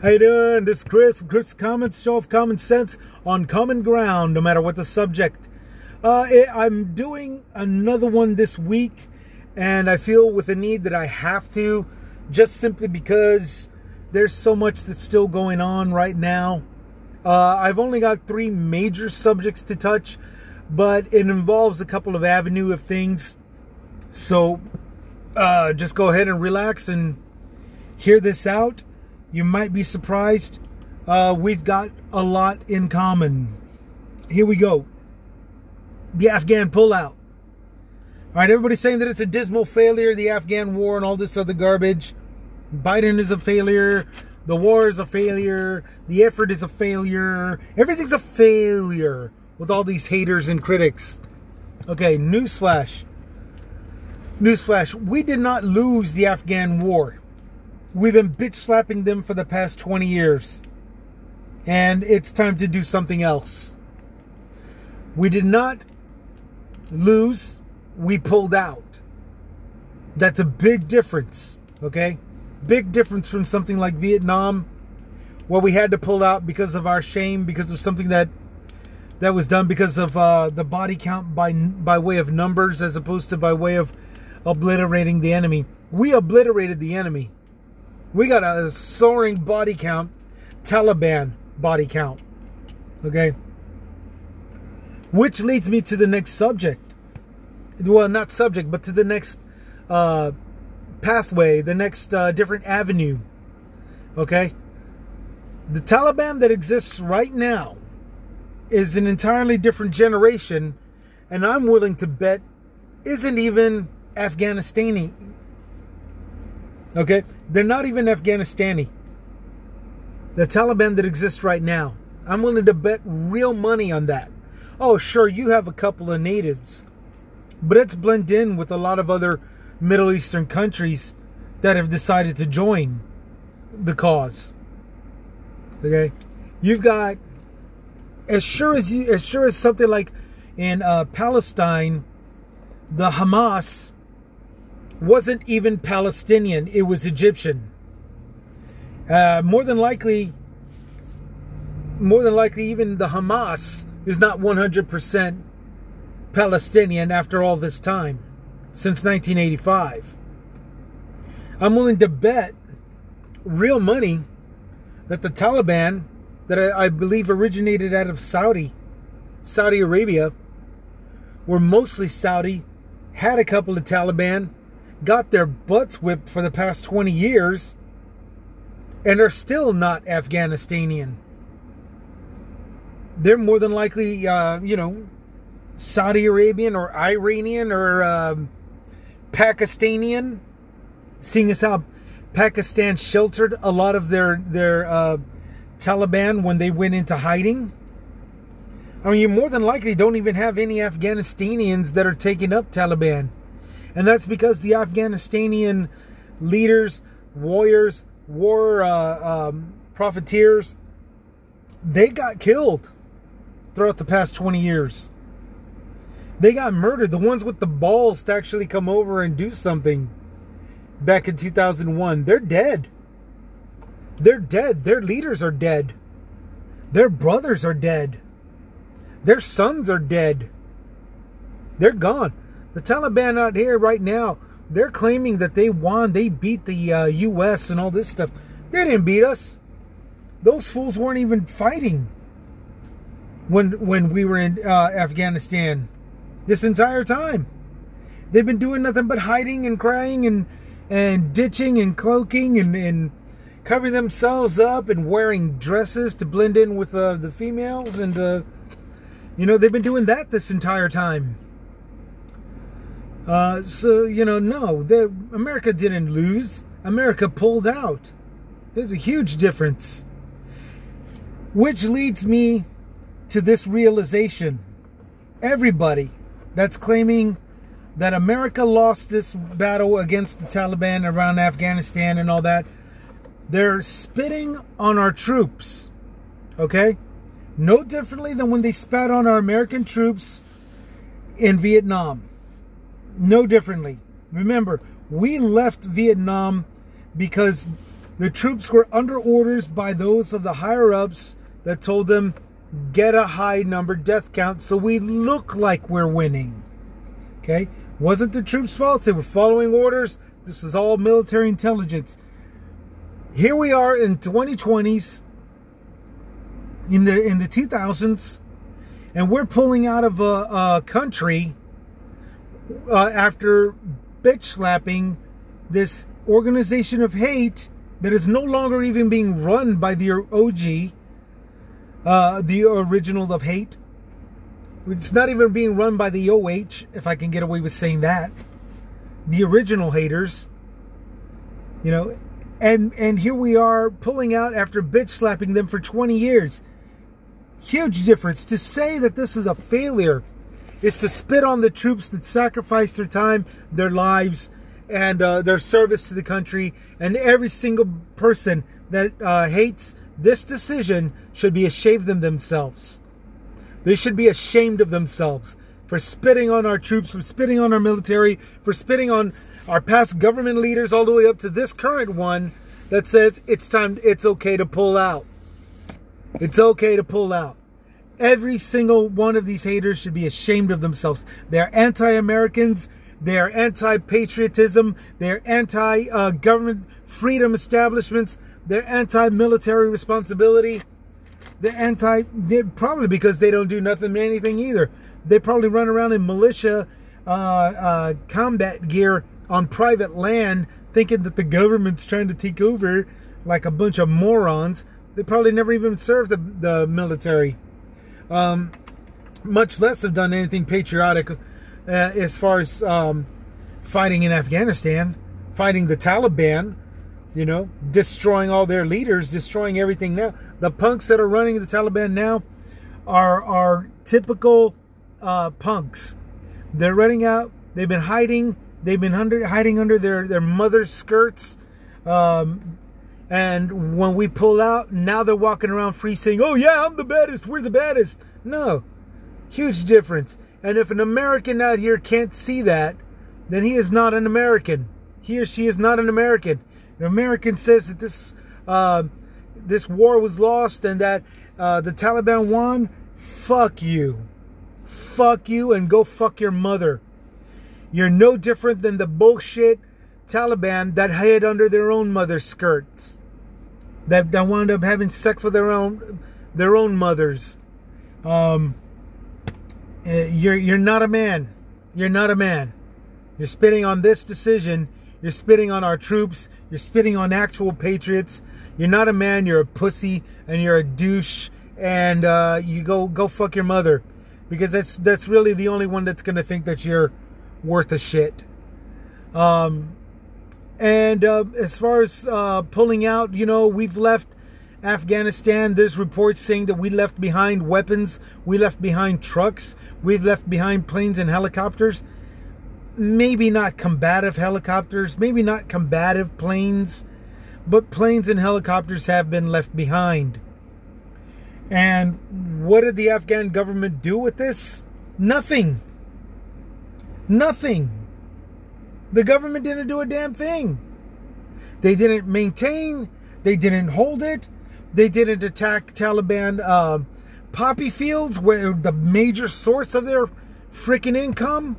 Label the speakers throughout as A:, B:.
A: How you doing? This is Chris from Chris Comments Show of Common Sense on common ground, no matter what the subject. Uh, I'm doing another one this week, and I feel with a need that I have to, just simply because there's so much that's still going on right now. Uh, I've only got three major subjects to touch, but it involves a couple of avenue of things. So uh, just go ahead and relax and hear this out. You might be surprised. Uh, we've got a lot in common. Here we go. The Afghan pullout. All right, everybody's saying that it's a dismal failure, the Afghan war and all this other garbage. Biden is a failure. The war is a failure. The effort is a failure. Everything's a failure with all these haters and critics. Okay, newsflash. Newsflash. We did not lose the Afghan war. We've been bitch slapping them for the past 20 years. And it's time to do something else. We did not lose, we pulled out. That's a big difference, okay? Big difference from something like Vietnam, where we had to pull out because of our shame, because of something that that was done because of uh, the body count by by way of numbers as opposed to by way of obliterating the enemy. We obliterated the enemy. We got a soaring body count, Taliban body count. Okay. Which leads me to the next subject. Well, not subject, but to the next uh, pathway, the next uh, different avenue. Okay. The Taliban that exists right now is an entirely different generation, and I'm willing to bet isn't even Afghanistani. Okay? They're not even Afghanistani. The Taliban that exists right now. I'm willing to bet real money on that. Oh, sure, you have a couple of natives, but it's blend in with a lot of other Middle Eastern countries that have decided to join the cause. Okay? You've got as sure as you as sure as something like in uh, Palestine, the Hamas wasn't even Palestinian, it was Egyptian. Uh, more than likely, more than likely, even the Hamas is not 100% Palestinian after all this time, since 1985. I'm willing to bet real money that the Taliban, that I, I believe originated out of Saudi, Saudi Arabia, were mostly Saudi, had a couple of Taliban, got their butts whipped for the past 20 years and are still not Afghanistanian. They're more than likely, uh, you know, Saudi Arabian or Iranian or um, Pakistanian, seeing as how Pakistan sheltered a lot of their their uh, Taliban when they went into hiding. I mean, you more than likely don't even have any Afghanistanians that are taking up Taliban. And that's because the Afghanistanian leaders, warriors, war uh, um, profiteers, they got killed throughout the past 20 years. They got murdered. The ones with the balls to actually come over and do something back in 2001, they're dead. They're dead. Their leaders are dead. Their brothers are dead. Their sons are dead. They're gone. The Taliban out here right now, they're claiming that they won, they beat the uh, U.S. and all this stuff. They didn't beat us. Those fools weren't even fighting when when we were in uh, Afghanistan this entire time. They've been doing nothing but hiding and crying and and ditching and cloaking and, and covering themselves up and wearing dresses to blend in with uh, the females and uh, you know they've been doing that this entire time. Uh, so you know, no, the, America didn't lose. America pulled out. There's a huge difference. Which leads me to this realization: everybody that's claiming that America lost this battle against the Taliban around Afghanistan and all that, they're spitting on our troops. Okay? No differently than when they spat on our American troops in Vietnam no differently. Remember, we left Vietnam because The troops were under orders by those of the higher ups that told them, get a high number death count so we look like we're winning. Okay? Wasn't the troops' fault. They were following orders. This was all military intelligence. Here we are in 2020s, in the in the 2000s, and we're pulling out of a, a country uh, after bitch slapping this organization of hate that is no longer even being run by the OG, uh, the original of hate. It's not even being run by the OH, if I can get away with saying that. The original haters. You know, and and here we are pulling out after bitch slapping them for 20 years. Huge difference. To say that this is a failure is to spit on the troops that sacrificed their time, their lives, and uh, their service to the country. And every single person that uh, hates this decision should be ashamed of themselves. They should be ashamed of themselves for spitting on our troops, for spitting on our military, for spitting on our past government leaders, all the way up to this current one that says it's time, it's okay to pull out. It's okay to pull out. Every single one of these haters should be ashamed of themselves. They're anti Americans. They're anti patriotism. They're anti uh, government freedom establishments. They're anti military responsibility. They're anti, they're probably because they don't do nothing anything either. They probably run around in militia uh, uh, combat gear on private land thinking that the government's trying to take over like a bunch of morons. They probably never even served the, the military um, much less have done anything patriotic uh, as far as um, fighting in Afghanistan, fighting the Taliban, you know, destroying all their leaders, destroying everything now. The punks that are running the Taliban now are are typical uh, punks. They're running out. They've been hiding. They've been under, hiding under their their mother's skirts. Um, and when we pull out, now they're walking around free saying, oh yeah, I'm the baddest, we're the baddest. No. Huge difference. And if an American out here can't see that, then he is not an American. He or she is not an American. An American says that this uh, this war was lost and that uh, the Taliban won. Fuck you. Fuck you and go fuck your mother. You're no different than the bullshit Taliban that hid under their own mother's skirts that, that wound up having sex with their own their own mothers. Um, eh, you're you're not a man. You're not a man. You're spitting on this decision. You're spitting on our troops. You're spitting on actual patriots. You're not a man. You're a pussy, and you're a douche. And uh, you go go fuck your mother, because that's that's really the only one that's gonna think that you're worth a shit. Um, and uh, as far as uh, pulling out, you know, we've left Afghanistan. There's reports saying that we left behind weapons, we left behind trucks, we've left behind planes and helicopters. Maybe not combative helicopters, maybe not combative planes, but planes and helicopters have been left behind. And what did the Afghan government do with this? Nothing. Nothing. The government didn't do a damn thing. They didn't maintain, they didn't hold it, they didn't attack Taliban uh, poppy fields, where the major source of their freaking income.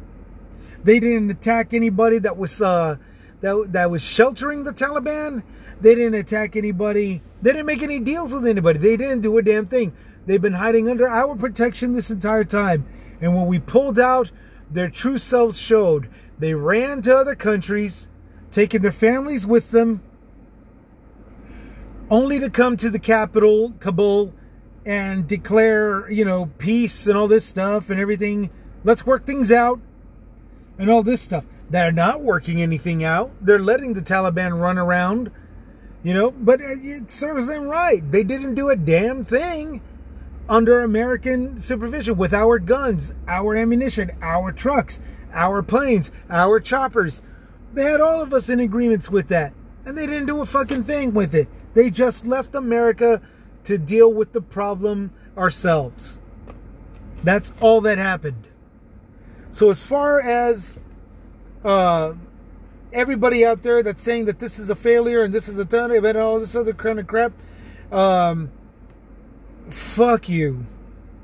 A: They didn't attack anybody that was uh, that that was sheltering the Taliban. They didn't attack anybody. They didn't make any deals with anybody. They didn't do a damn thing. They've been hiding under our protection this entire time. And when we pulled out, their true selves showed. They ran to other countries, taking their families with them, only to come to the capital, Kabul, and declare, you know, peace and all this stuff and everything. Let's work things out and all this stuff. They're not working anything out. They're letting the Taliban run around, you know, but it serves them right. They didn't do a damn thing under American supervision with our guns, our ammunition, our trucks our planes, our choppers. They had all of us in agreements with that. And they didn't do a fucking thing with it. They just left America to deal with the problem ourselves. That's all that happened. So as far as uh, everybody out there that's saying that this is a failure and this is a done and all this other kind of crap, um, fuck you.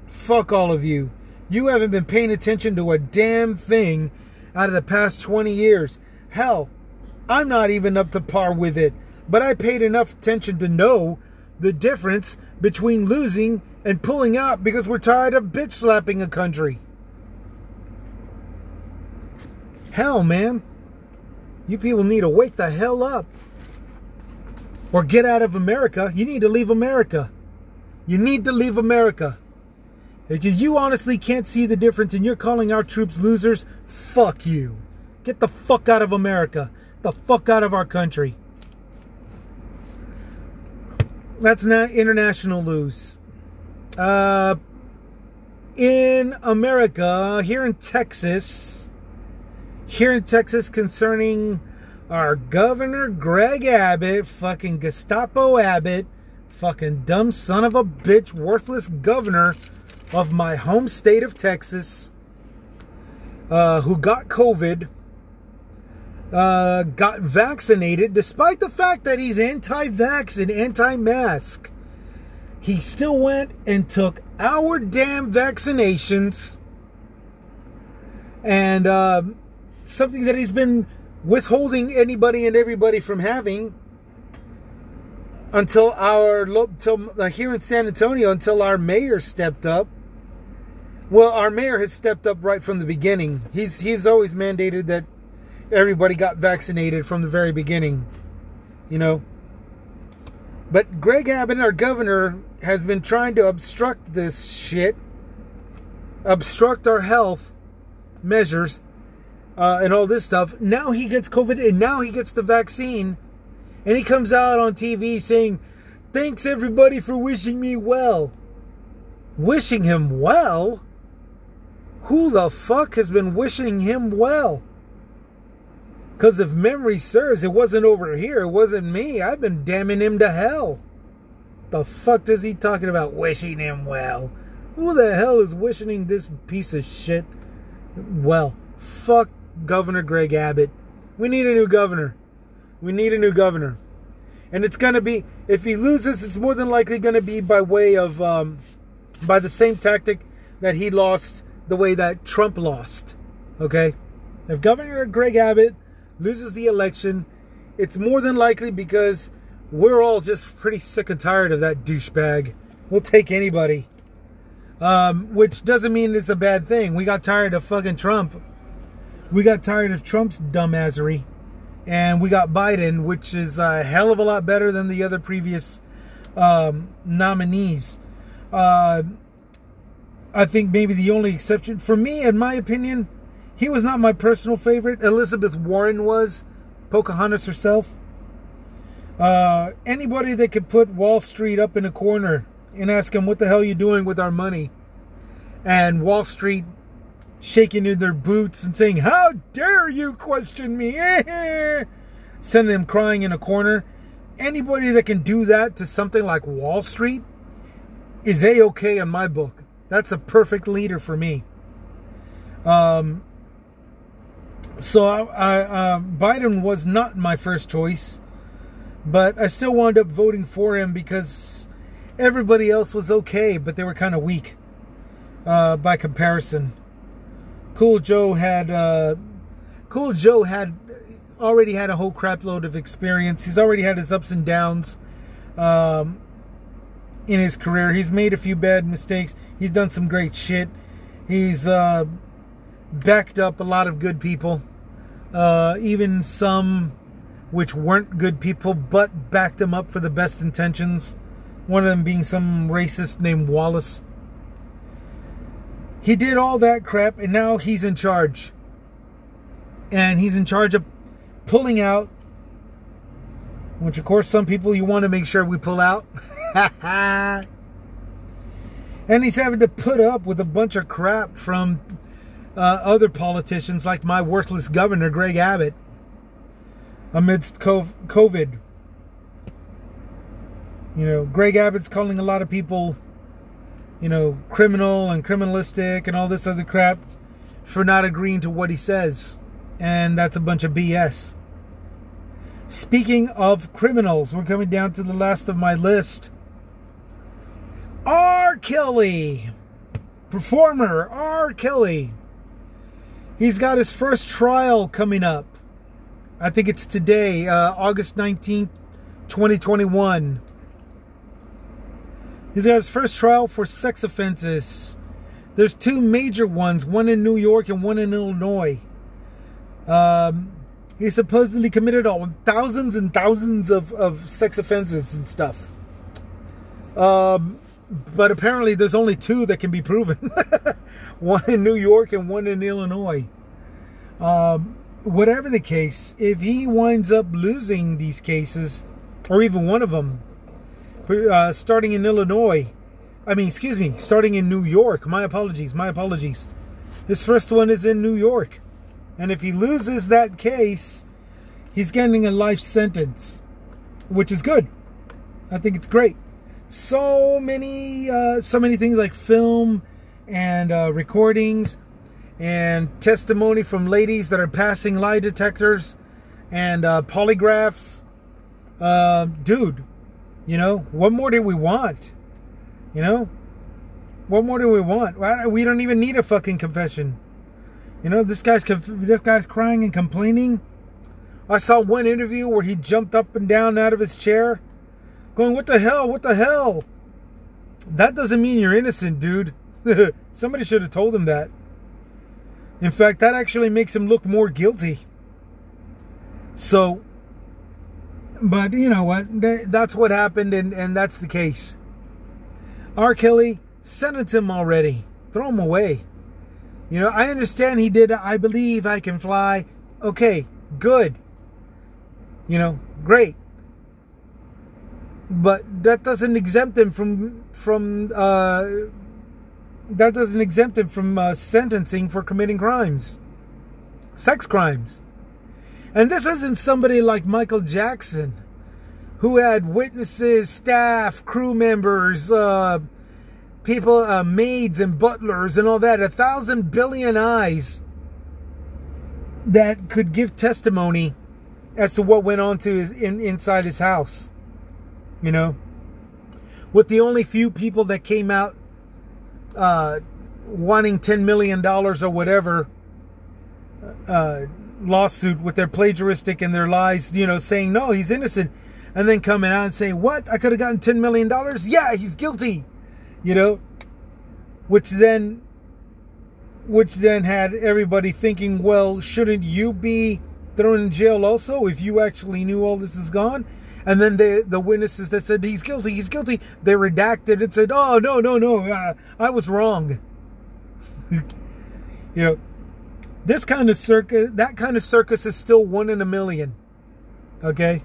A: Fuck all of you. You haven't been paying attention to a damn thing out of the past 20 years. Hell, I'm not even up to par with it, but I paid enough attention to know the difference between losing and pulling out because we're tired of bitch slapping a country. Hell, man. You people need to wake the hell up. Or get out of America. You need to leave America. You need to leave America. Because you honestly can't see the difference and you're calling our troops losers, fuck you. Get the fuck out of America. The fuck out of our country. That's not international lose. Uh, in America, here in Texas, here in Texas concerning our governor Greg Abbott, fucking Gestapo Abbott, fucking dumb son of a bitch, worthless governor of my home state of Texas, uh, who got COVID, uh, got vaccinated, despite the fact that he's anti vax and anti mask. He still went and took our damn vaccinations. And uh, something that he's been withholding anybody and everybody from having until our uh, here in San Antonio until our mayor stepped up. Well, our mayor has stepped up right from the beginning. He's he's always mandated that everybody got vaccinated from the very beginning. You know. But Greg Abbott, our governor, has been trying to obstruct this shit, obstruct our health measures, uh, and all this stuff. Now he gets COVID, and now he gets the vaccine, and he comes out on TV saying, "Thanks everybody for wishing me well." Wishing him well? Who the fuck has been wishing him well? Because if memory serves, it wasn't over here. It wasn't me. I've been damning him to hell. The fuck is he talking about wishing him well? Who the hell is wishing this piece of shit well? Fuck Governor Greg Abbott. We need a new governor. We need a new governor. And it's going to be, if he loses, it's more than likely going to be by way of, um, by the same tactic that he lost the way that Trump lost. Okay? If Governor Greg Abbott loses the election, it's more than likely because we're all just pretty sick and tired of that douchebag. We'll take anybody. Um, which doesn't mean it's a bad thing. We got tired of fucking Trump. We got tired of Trump's dumbassery. And we got Biden, which is a hell of a lot better than the other previous um, nominees. Uh, I think maybe the only exception, for me, in my opinion, he was not my personal favorite. Elizabeth Warren was. Pocahontas herself. Uh, anybody that could put Wall Street up in a corner and ask them, what the hell are you doing with our money? And Wall Street shaking in their boots and saying, how dare you question me? Sending them crying in a corner. Anybody that can do that to something like Wall Street is A-okay in my book. That's a perfect leader for me. Um, so I, I, uh, Biden was not my first choice, but I still wound up voting for him because everybody else was okay, but they were kind of weak uh, by comparison. Cool Joe had uh, Cool Joe had already had a whole crapload of experience. He's already had his ups and downs um, in his career. He's made a few bad mistakes. He's done some great shit. He's uh, backed up a lot of good people, uh, even some which weren't good people, but backed them up for the best intentions. One of them being some racist named Wallace. He did all that crap, and now he's in charge. And he's in charge of pulling out, which, of course, some people you want to make sure we pull out. and he's having to put up with a bunch of crap from uh, other politicians like my worthless governor, Greg Abbott, amidst COVID. You know, Greg Abbott's calling a lot of people, you know, criminal and criminalistic and all this other crap for not agreeing to what he says. And that's a bunch of BS. Speaking of criminals, we're coming down to the last of my list. R. Kelly, performer R. Kelly. He's got his first trial coming up. I think it's today, uh, August 19th, 2021. He's got his first trial for sex offenses. There's two major ones, one in New York and one in Illinois. Um, he supposedly committed all thousands and thousands of, of sex offenses and stuff. Um, but apparently there's only two that can be proven. one in New York and one in Illinois. Um, whatever the case, if he winds up losing these cases, or even one of them, uh, starting in Illinois, I mean, excuse me, starting in New York. My apologies, my apologies. This first one is in New York. And if he loses that case, he's getting a life sentence, which is good. I think it's great. So many, uh, so many things like film and uh, recordings and testimony from ladies that are passing lie detectors and uh, polygraphs. Uh, dude, you know, what more do we want? You know, what more do we want? We don't even need a fucking confession. You know, this guy's this guy's crying and complaining. I saw one interview where he jumped up and down out of his chair, going, "What the hell? What the hell?" That doesn't mean you're innocent, dude. Somebody should have told him that. In fact, that actually makes him look more guilty. So, but you know what? That's what happened, and, and that's the case. R. Kelly, sentence him already. Throw him away. You know, I understand he did I Believe I Can Fly. Okay, good. You know, great. But that doesn't exempt him from from uh, that doesn't exempt him from uh, sentencing for committing crimes, sex crimes. And this isn't somebody like Michael Jackson, who had witnesses, staff, crew members, uh, people, uh, maids and butlers and all that, a thousand billion eyes that could give testimony as to what went on to his in, inside his house. You know, with the only few people that came out uh, wanting $10 million or whatever uh, lawsuit with their plagiaristic and their lies, you know, saying, no, he's innocent. And then coming out and saying, what? I could have gotten $10 million? Yeah, he's guilty. You know, which then, which then had everybody thinking, well, shouldn't you be thrown in jail also if you actually knew all this is gone? And then the the witnesses that said he's guilty, he's guilty, they redacted and said, "Oh no, no, no, uh, I was wrong." you know, this kind of circus, that kind of circus is still one in a million. Okay,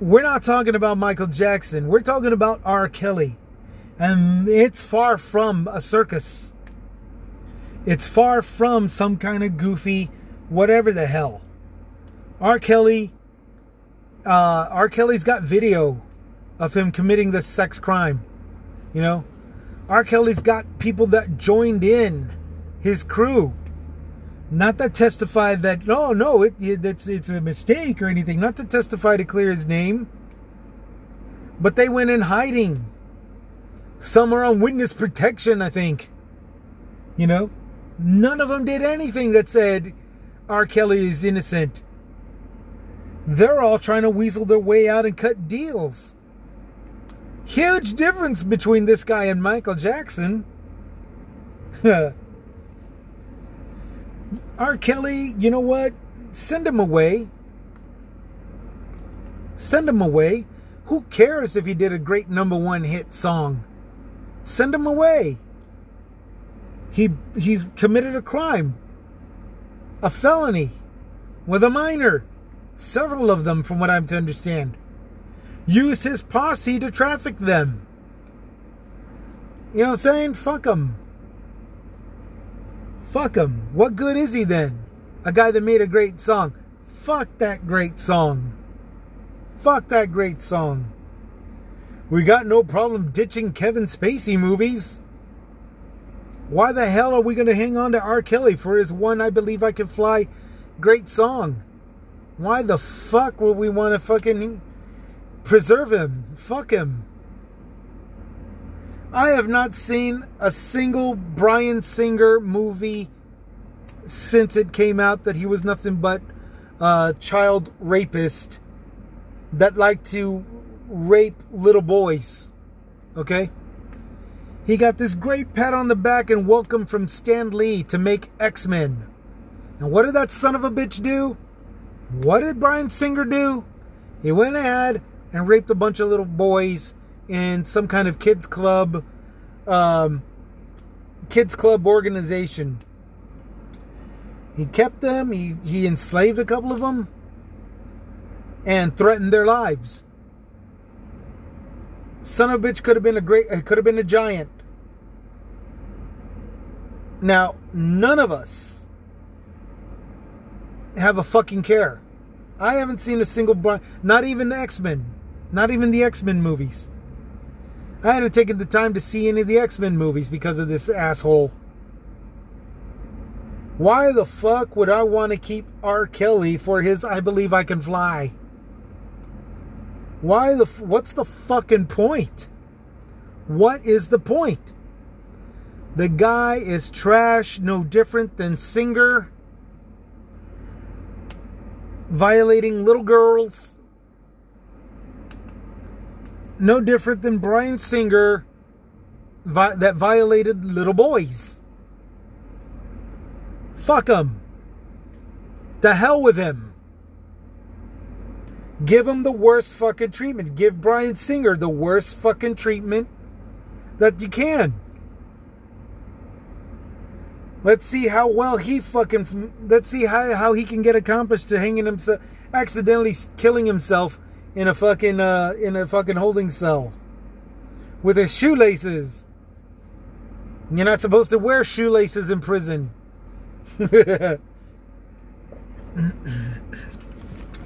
A: we're not talking about Michael Jackson. We're talking about R. Kelly, and it's far from a circus. It's far from some kind of goofy, whatever the hell. R. Kelly uh, R. Kelly's got video of him committing this sex crime. You know, R. Kelly's got people that joined in his crew, not that testify that no, no, it, it, it's it's a mistake or anything. Not to testify to clear his name, but they went in hiding. Some are on witness protection, I think. You know, none of them did anything that said R. Kelly is innocent. They're all trying to weasel their way out and cut deals. Huge difference between this guy and Michael Jackson. R. Kelly, you know what? Send him away. Send him away. Who cares if he did a great number one hit song? Send him away. He he committed a crime. A felony with a minor several of them from what I'm to understand, used his posse to traffic them. You know what I'm saying? Fuck him. Fuck him. What good is he then? A guy that made a great song. Fuck that great song. Fuck that great song. We got no problem ditching Kevin Spacey movies. Why the hell are we going to hang on to R. Kelly for his one I Believe I Can Fly great song? Why the fuck would we want to fucking preserve him? Fuck him. I have not seen a single Bryan Singer movie since it came out that he was nothing but a child rapist that liked to rape little boys. Okay? He got this great pat on the back and welcome from Stan Lee to make X Men. And what did that son of a bitch do? What did Bryan Singer do? He went ahead and raped a bunch of little boys in some kind of kids club, um, kids club organization. He kept them. He he enslaved a couple of them, and threatened their lives. Son of a bitch could have been a great, could have been a giant. Now, none of us have a fucking care. I haven't seen a single, not even the X Men, not even the X Men movies. I hadn't taken the time to see any of the X Men movies because of this asshole. Why the fuck would I want to keep R. Kelly for his I Believe I Can Fly? Why the what's the fucking point? What is the point? The guy is trash, no different than Singer violating little girls. No different than Bryan Singer vi- that violated little boys. Fuck him. The hell with him. Give him the worst fucking treatment. Give Bryan Singer the worst fucking treatment that you can. Let's see how well he fucking. Let's see how, how he can get accomplished to hanging himself, accidentally killing himself in a fucking uh, in a fucking holding cell with his shoelaces. You're not supposed to wear shoelaces in prison. well,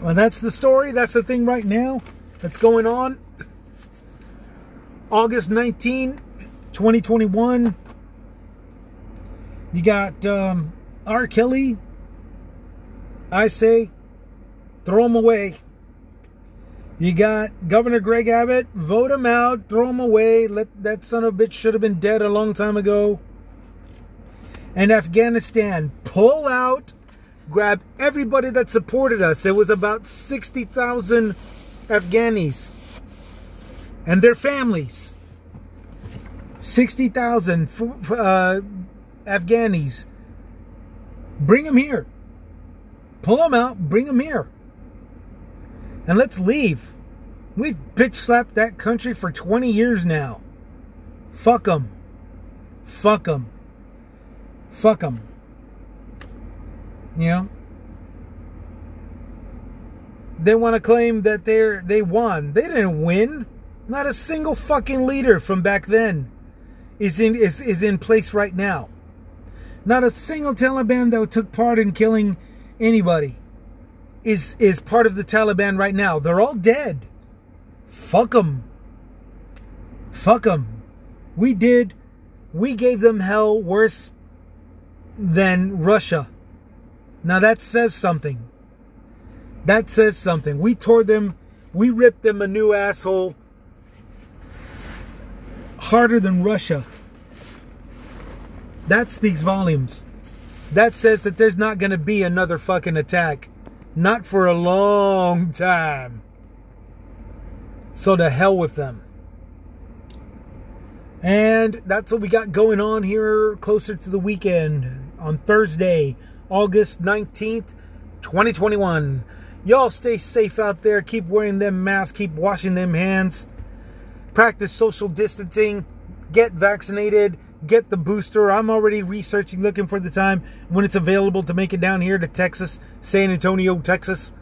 A: that's the story. That's the thing right now that's going on. August 19, 2021. You got um, R. Kelly. I say, throw him away. You got Governor Greg Abbott. Vote him out. Throw him away. Let that son of a bitch should have been dead a long time ago. And Afghanistan, pull out. Grab everybody that supported us. It was about 60,000 Afghanis and their families. 60,000 uh, Afghanis. Bring them here. Pull them out, bring them here. And let's leave. We've bitch slapped that country for 20 years now. Fuck them. Fuck them. Fuck them. You know? They want to claim that they're they won. They didn't win. Not a single fucking leader from back then is in is, is in place right now. Not a single Taliban that took part in killing anybody is is part of the Taliban right now. They're all dead. Fuck them. Fuck them. We did. We gave them hell worse than Russia. Now that says something. That says something. We tore them. We ripped them a new asshole harder than Russia. That speaks volumes. That says that there's not going to be another fucking attack. Not for a long time. So to hell with them. And that's what we got going on here closer to the weekend on Thursday, August 19th, 2021. Y'all stay safe out there. Keep wearing them masks. Keep washing them hands. Practice social distancing. Get vaccinated get the booster. I'm already researching, looking for the time when it's available to make it down here to Texas, San Antonio, Texas.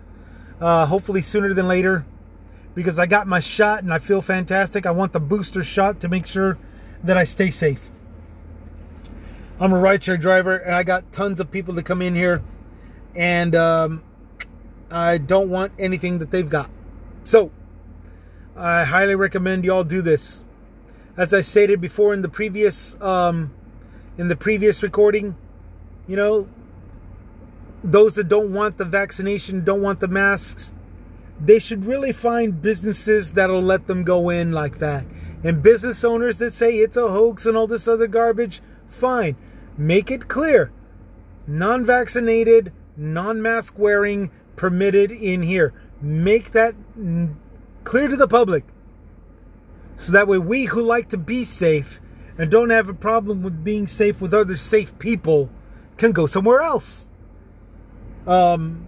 A: Uh, hopefully sooner than later because I got my shot and I feel fantastic. I want the booster shot to make sure that I stay safe. I'm a rideshare driver and I got tons of people to come in here and um, I don't want anything that they've got. So I highly recommend y'all do this as I stated before in the previous um, in the previous recording, you know, those that don't want the vaccination, don't want the masks, they should really find businesses that'll let them go in like that. And business owners that say it's a hoax and all this other garbage, fine. Make it clear. Non vaccinated, non mask wearing, permitted in here. Make that clear to the public. So that way, we who like to be safe and don't have a problem with being safe with other safe people can go somewhere else. Um,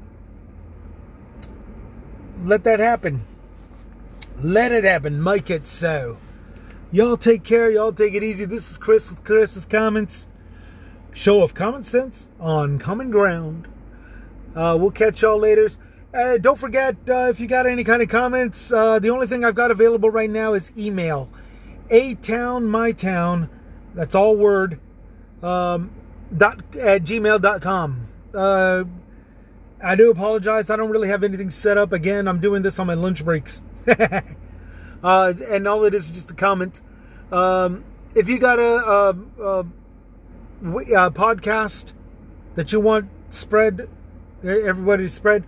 A: let that happen. Let it happen. Make it so. Y'all take care. Y'all take it easy. This is Chris with Chris's Comments. Show of common sense on common ground. Uh, we'll catch y'all later. Uh, don't forget, uh, if you got any kind of comments, uh, the only thing I've got available right now is email. A town, my town, that's all word, um, dot, at gmail.com. Uh, I do apologize. I don't really have anything set up. Again, I'm doing this on my lunch breaks. uh, and all it is is just a comment. Um, if you got a, a, a, a, podcast that you want spread, everybody spread,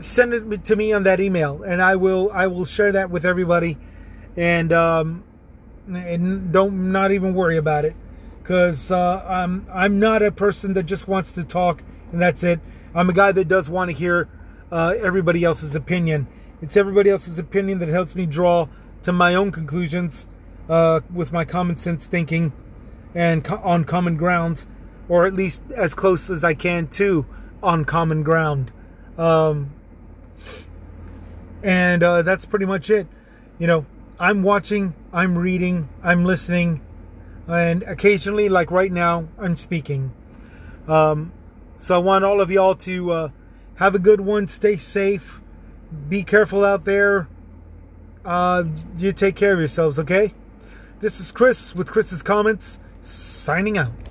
A: send it to me on that email, and I will I will share that with everybody. And um, and don't not even worry about it, because uh, I'm I'm not a person that just wants to talk and that's it. I'm a guy that does want to hear uh, everybody else's opinion. It's everybody else's opinion that helps me draw to my own conclusions uh, with my common sense thinking and co- on common grounds, or at least as close as I can to on common ground. Um, and uh, that's pretty much it. You know, I'm watching, I'm reading, I'm listening, and occasionally, like right now, I'm speaking. Um, so I want all of y'all to uh, have a good one. Stay safe. Be careful out there. Uh, you take care of yourselves, okay? This is Chris with Chris's Comments, signing out.